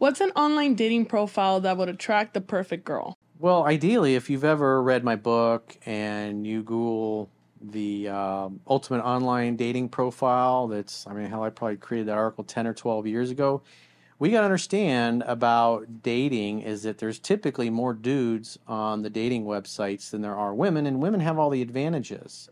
What's an online dating profile that would attract the perfect girl? Well, ideally, if you've ever read my book and you Google the um, ultimate online dating profile, that's, I mean, hell, I probably created that article 10 or 12 years ago. We got to understand about dating is that there's typically more dudes on the dating websites than there are women, and women have all the advantages.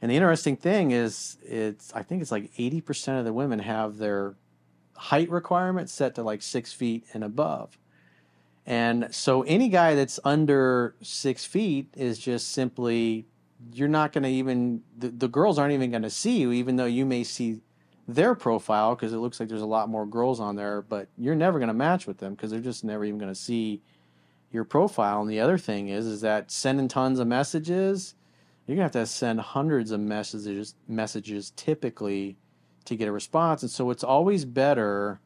And the interesting thing is, it's I think it's like 80% of the women have their height requirement set to like six feet and above. And so any guy that's under six feet is just simply, you're not going to even, the, the girls aren't even going to see you, even though you may see their profile because it looks like there's a lot more girls on there, but you're never going to match with them because they're just never even going to see your profile. And the other thing is, is that sending tons of messages, you're gonna have to send hundreds of messages, messages typically to get a response. And so it's always better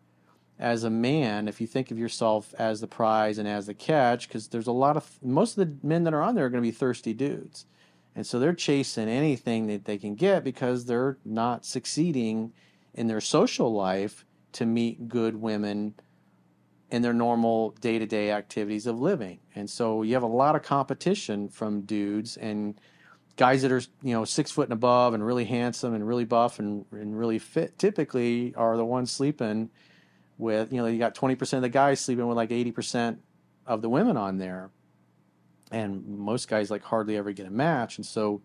as a man if you think of yourself as the prize and as the catch because there's a lot of most of the men that are on there are going to be thirsty dudes and so they're chasing anything that they can get because they're not succeeding in their social life to meet good women in their normal day-to-day activities of living and so you have a lot of competition from dudes and guys that are you know six foot and above and really handsome and really buff and, and really fit typically are the ones sleeping with you know you got 20% of the guys sleeping with like 80% of the women on there. And most guys like hardly ever get a match. And so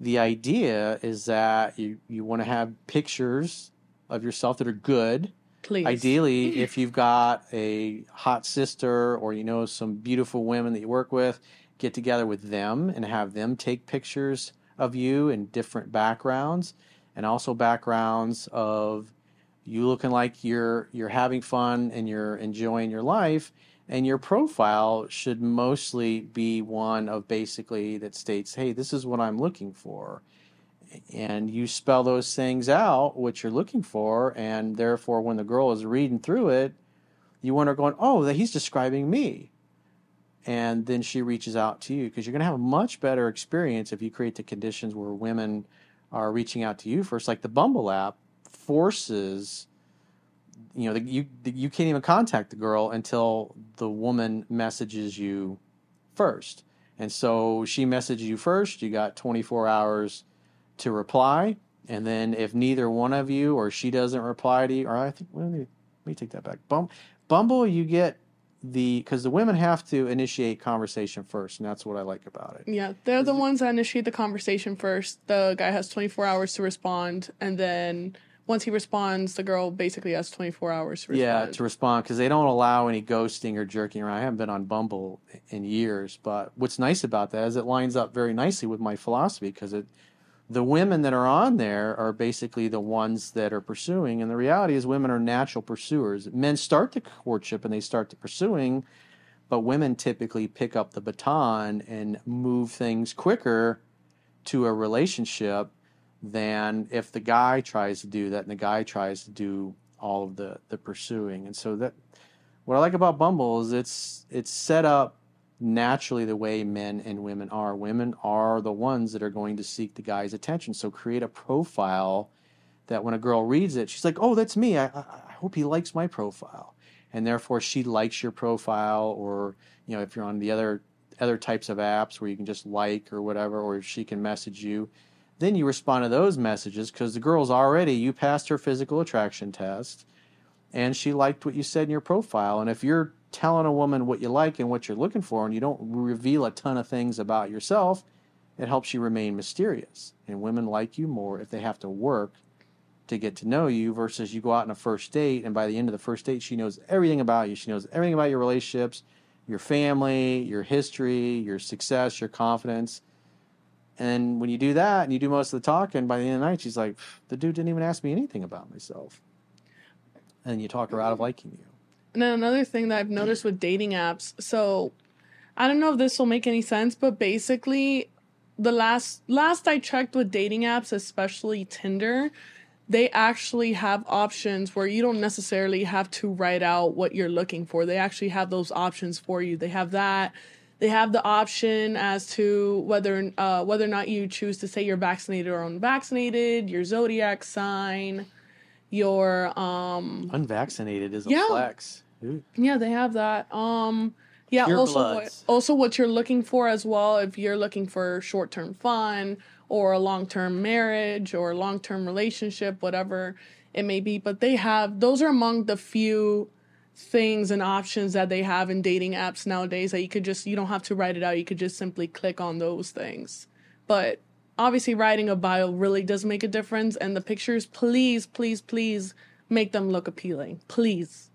the idea is that you you want to have pictures of yourself that are good. Please. ideally if you've got a hot sister or you know some beautiful women that you work with get together with them and have them take pictures of you in different backgrounds and also backgrounds of you looking like you're you're having fun and you're enjoying your life. And your profile should mostly be one of basically that states hey this is what i'm looking for. And you spell those things out what you're looking for and therefore when the girl is reading through it you wonder going oh that he's describing me and then she reaches out to you because you're going to have a much better experience if you create the conditions where women are reaching out to you first. Like the bumble app forces you know the, you you can't even contact the girl until the woman messages you first. And so she messages you first you got 24 hours to reply and then if neither one of you or she doesn't reply to you or i think let me, let me take that back. Bum, bumble you get the because the women have to initiate conversation first, and that's what I like about it. Yeah, they're the ones that initiate the conversation first. The guy has 24 hours to respond, and then once he responds, the girl basically has 24 hours to respond. Yeah, to respond because they don't allow any ghosting or jerking around. I haven't been on Bumble in years, but what's nice about that is it lines up very nicely with my philosophy because it the women that are on there are basically the ones that are pursuing. And the reality is, women are natural pursuers. Men start the courtship and they start the pursuing, but women typically pick up the baton and move things quicker to a relationship than if the guy tries to do that and the guy tries to do all of the, the pursuing. And so that what I like about Bumble is it's it's set up naturally the way men and women are. Women are the ones that are going to seek the guy's attention. So create a profile that when a girl reads it, she's like, "Oh, that's me. I, I hope he likes my profile," and therefore she likes your profile. Or you know, if you're on the other other types of apps where you can just like or whatever, or she can message you, then you respond to those messages because the girl's already you passed her physical attraction test, and she liked what you said in your profile. And if you're telling a woman what you like and what you're looking for, and you don't reveal a ton of things about yourself, it helps you remain mysterious. And women like you more if they have to work to get to know you versus you go out on a first date, and by the end of the first date, she knows everything about you. She knows everything about your relationships, your family, your history, your success, your confidence. And when you do that and you do most of the talking, by the end of the night, she's like, the dude didn't even ask me anything about myself. And you talk her out of liking you. And then another thing that I've noticed with dating apps, so I don't know if this will make any sense, but basically the last last I checked with dating apps, especially Tinder, they actually have options where you don't necessarily have to write out what you're looking for. They actually have those options for you. They have that. They have the option as to whether uh, whether or not you choose to say you're vaccinated or unvaccinated, your zodiac sign, your um Unvaccinated is a Yeah. flex. Ooh. Yeah, they have that. Um, yeah. Pure also, Bloods. also what you're looking for as well. If you're looking for short term fun or a long term marriage or long term relationship, whatever it may be, but they have those are among the few things and options that they have in dating apps nowadays that you could just you don't have to write it out. You could just simply click on those things. But obviously, writing a bio really does make a difference. And the pictures, please, please, please make them look appealing. Please.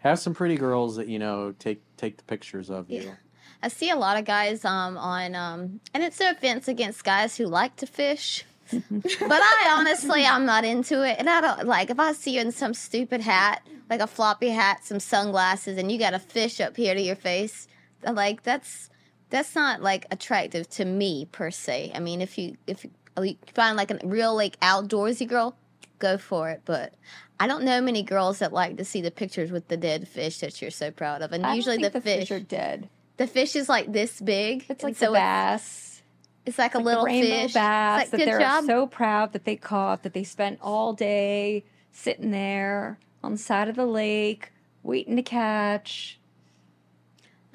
Have some pretty girls that you know take take the pictures of you. Yeah. I see a lot of guys um, on, um, and it's an offense against guys who like to fish, but I honestly I'm not into it, and I don't like if I see you in some stupid hat, like a floppy hat, some sunglasses, and you got a fish up here to your face, I'm like that's that's not like attractive to me per se. I mean, if you if you, find like a real like outdoorsy girl, go for it, but. I don't know many girls that like to see the pictures with the dead fish that you're so proud of, and I usually think the, fish, are dead. the fish is like this big. It's like so the bass. It's like a like little rainbow fish. bass It's that like, good they're job. so proud that they caught that they spent all day sitting there on the side of the lake waiting to catch.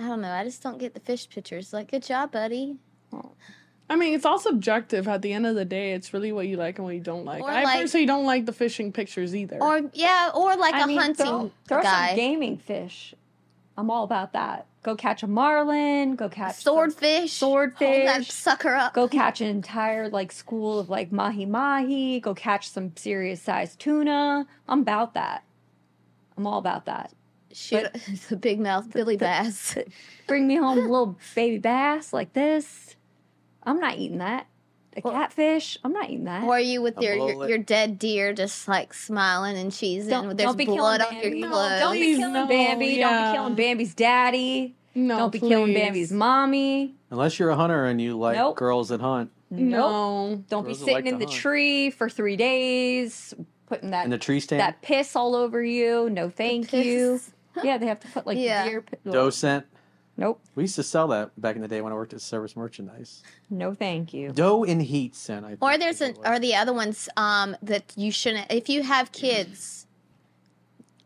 I don't know. I just don't get the fish pictures. Like, good job, buddy. I mean, it's all subjective. At the end of the day, it's really what you like and what you don't like. Or I like- personally don't like the fishing pictures either. Or yeah, or like I a mean, hunting throw, throw guy. some gaming fish. I'm all about that. Go catch a marlin. Go catch some- Swordfish. swordfish. Hold that sucker up. Go catch an entire like school of like mahi mahi. Go catch some serious sized tuna. I'm about that. I'm all about that. Shoot the big mouth Billy Bass. Bring me home a little baby bass like this. I'm not eating that. A Or- catfish. I'm not eating that. or you with your, your your dead deer just like smiling and cheesing. don't, There's don't be blood killing on Bambi. your No, don't be killing no, Bambi. Don't be killing Bambi's daddy. no, don't be killing please. Bambi's mommy. Unless you're a hunter and you like Nope. girls that hunt Nope. No. Don't be Girls that sitting like in the hunt. tree for three days, putting that in the tree stand. that piss all over you. No, thank you. Piss. Yeah, they have to put like Yeah. deer. pi- Doe scent. Nope. We used to sell that back in the day when I worked at Service Merchandise. No, thank you. Doe in heat scent. I think Or there's an it was. or the other ones um that you shouldn't if you have kids.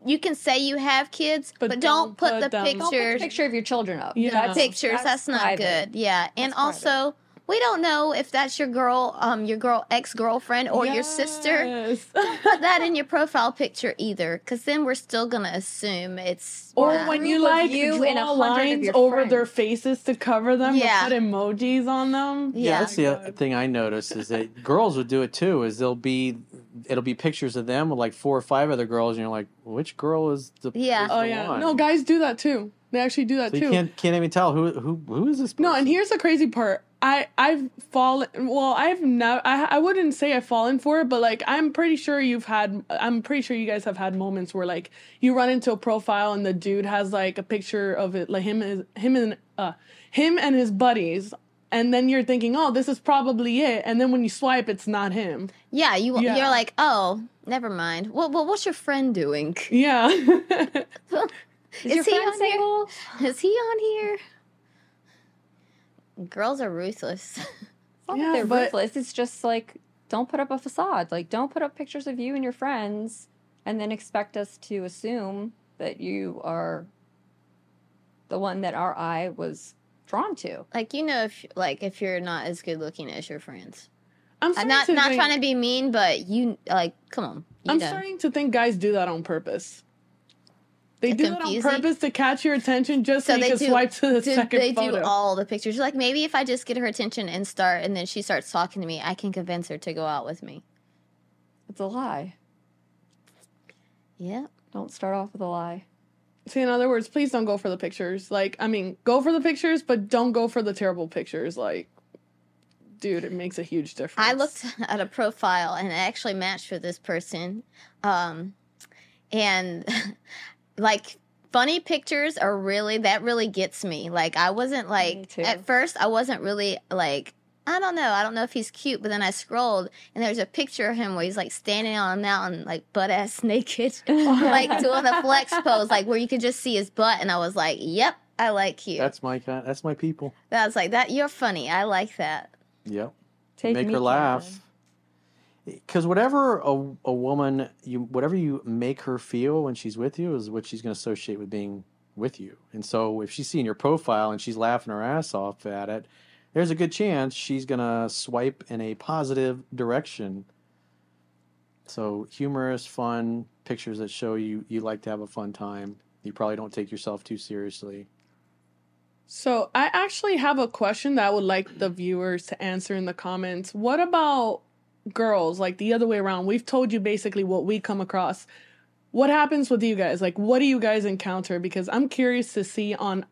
You can say you have kids, but, But don't, don't put, put the them- Don't put a pictures picture of your children up. Yeah. That's- pictures. That's, not private. good. Yeah, and That's also we don't know if that's your girl, um, your girl ex girlfriend or your sister. Yes. Put that in your profile picture either, because then we're still gonna assume it's Or yeah. when you like you draw and a lines over friends. their faces to cover them, Yeah. put emojis on them. Yeah, Yeah. that's the other thing I noticed is that girls would do it too. Is they'll be, it'll be pictures of them with like four or five other girls, and you're like, which girl is the? Yeah. is Oh the yeah, one? no, guys do that too. They actually do that So too. you can't can't even tell who who who is this? Person? No, and here's the crazy part. I I've fallen. Well, I've never. I I wouldn't say I've fallen for it, but like I'm pretty sure you've had. I'm pretty sure you guys have had moments where like you run into a profile and the dude has like a picture of it, like him is him and uh him and his buddies. And then you're thinking, oh, this is probably it. And then when you swipe, it's not him. yeah, you Yeah. you're like, oh, never mind. Well, well what's your friend doing? Yeah. Is, your he friend on here? single? Is he on here? Girls are ruthless. It's Yeah, they're but- ruthless. It's just like don't put up a facade. Like don't put up pictures of you and your friends, and then expect us to assume that you are the one that our eye was drawn to. like you know, if like if you're not as good looking as your friends. I'm I'm not to not think, trying to be mean, but you like, come on. I'm know. starting to think guys do that on purpose. They do it on purpose to catch your attention just so, So you they can do- swipe to the do, second they photo. do all the pictures. Like maybe if I just get her attention and start, and then she starts talking to me, I can convince her to go out with me. It's a lie. Yeah. Don't start off with a lie. See, in other words, please don't go for the pictures. Like, I mean, go for the pictures, but don't go for the terrible pictures. Like, dude, it makes a huge difference. I looked at a profile and it actually matched with this person. Um, and like funny pictures are really that really gets me. Like I wasn't like at first I wasn't really like I don't know. I don't know if he's cute, but then I scrolled and there's a picture of him where he's like standing on a mountain, like butt ass naked, like doing a flex pose, like where you could just see his butt. And I was like, "Yep, I like you." That's my kind. That's my people. I was like, "That you're funny. I like that." Yep. Take Make me her laugh. camping. Because whatever a, a woman you whatever you make her feel when she's with you is what she's going to associate with being with you. And so if she's seeing your profile and she's laughing her ass off at it there's a good chance she's going to swipe in a positive direction. So humorous fun pictures that show you you like to have a fun time. You probably don't take yourself too seriously. So I actually have a question that I would like the viewers to answer in the comments. What about girls? Like the other way around. We've told you basically what we come across. What happens with you guys? Like what do you guys encounter? Because I'm curious to see on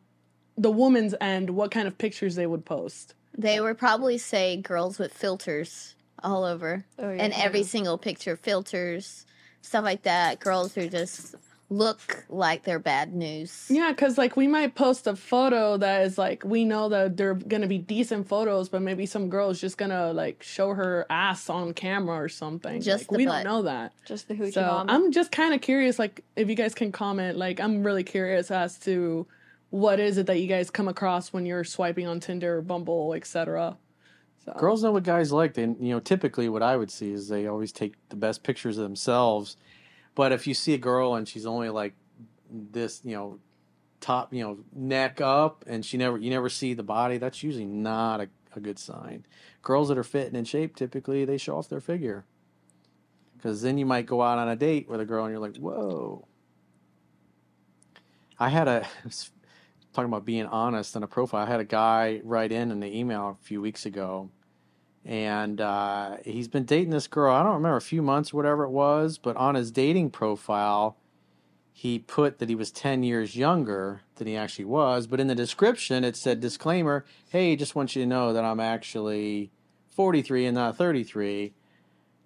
the woman's end what kind of pictures they would post. They would probably say girls with filters all over. Oh, And yeah. every single picture, filters, stuff like that. Girls who just look like they're bad news. Yeah, because like we might post a photo that is like we know that they're gonna be decent photos, but maybe some girl's just gonna like show her ass on camera or something. Just Like, the we butt. don't know that. Just the hoochie So mama. I'm just kind of curious, like if you guys can comment. Like I'm really curious as to what is it that you guys come across when you're swiping on Tinder, Bumble, etc. So girls know what guys like they you know typically what i would see is they always take the best pictures of themselves but if you see a girl and she's only like this you know top you know neck up and she never you never see the body that's usually not a, a good sign. Girls that are fit and in shape typically they show off their figure. Because then you might go out on a date with a girl and you're like whoa. I had a talking about being honest in a profile i had a guy write in in the email a few weeks ago and uh, he's been dating this girl. I don't remember a few months, or whatever it was, but on his dating profile, he put that he was ten years younger than he actually was. But in the description, it said disclaimer: "Hey, just want you to know that I'm actually 43 and not 33."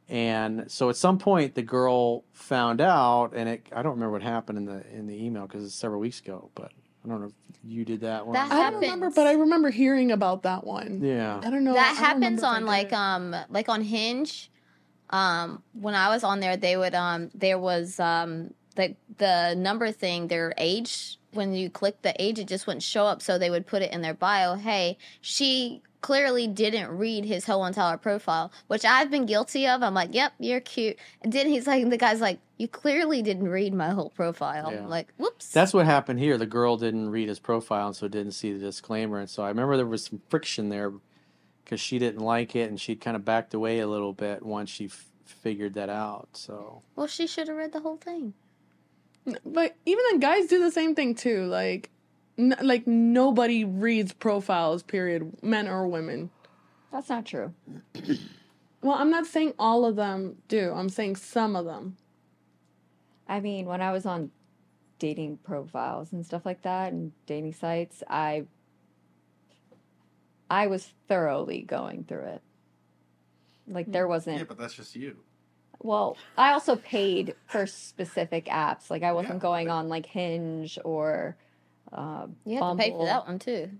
And so at some point, the girl found out, and it, I don't remember what happened in the in the email because it's several weeks ago. But I don't know if you did that one. That I don't remember, but I remember hearing about that one. yeah. I don't know. that don't happens remember if I on like um like on Hinge. Um, when I was on there, they would um there was um the the number thing, their age. When you click the age, it just wouldn't show up. So they would put it in their bio. Hey, she clearly didn't read his whole entire profile, which I've been guilty of. I'm like, yep, you're cute. And then he's like, the guy's like, you clearly didn't read my whole profile. Yeah. I'm like, whoops. That's what happened here. The girl didn't read his profile, and so didn't see the disclaimer. And so I remember there was some friction there because she didn't like it, and she kind of backed away a little bit once she f- figured that out. So well, she should have read the whole thing. But even then, guys do the same thing too. Like, n- like nobody reads profiles. Period, men or women. That's not true. Well, I'm not saying all of them do. I'm saying some of them. I mean, when I was on dating profiles and stuff like that and dating sites, I I was thoroughly going through it. Like there wasn't Yeah, but that's just you. well, I also paid for specific apps. Like I wasn't Yeah, going but- on like Hinge or uh, You have to pay for that one too.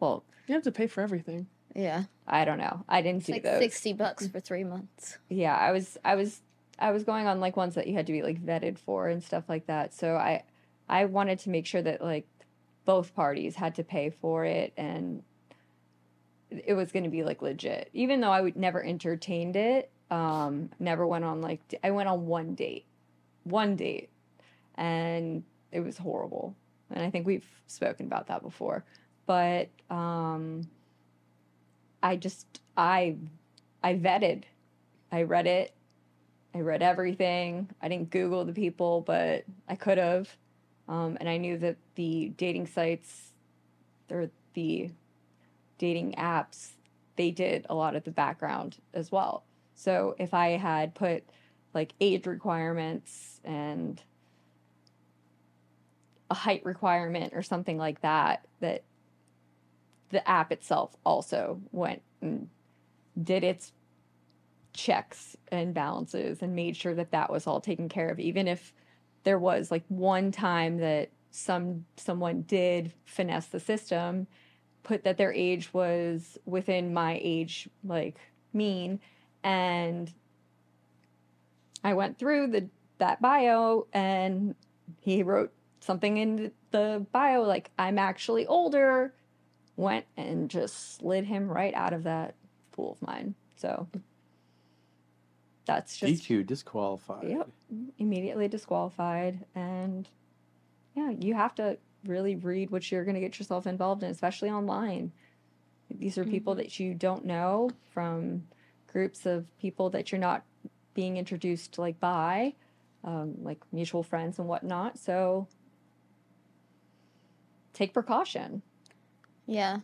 Well, You have to pay for everything. Yeah, I don't know. I didn't it's do like those. sixty bucks for three months. yeah i was i was i was going on like ones that you had to be like vetted for and stuff like that so i i wanted to make sure that like both parties had to pay for it and it was going to be like legit even though i would never entertained it um never went on like I went on one date one date and it was horrible and i think we've spoken about that before but um i just i i vetted I read it. I read everything. I didn't Google the people, but I could have. Um, and I knew that the dating sites or the dating apps, they did a lot of the background as well. So if I had put like age requirements and a height requirement or something like that, that the app itself also went and did its checks and balances and made sure that that was all taken care of even if there was like one time that some someone did finesse the system put that their age was within my age like mean and I went through the that bio and he wrote something in the bio like I'm actually older went and just slid him right out of that pool of mine so that's just DQ disqualified. Yep. immediately disqualified. And yeah, you have to really read what you're going to get yourself involved in, especially online. These are people that you don't know from groups of people that you're not being introduced like by, um, like mutual friends and whatnot. So take precaution. Yeah.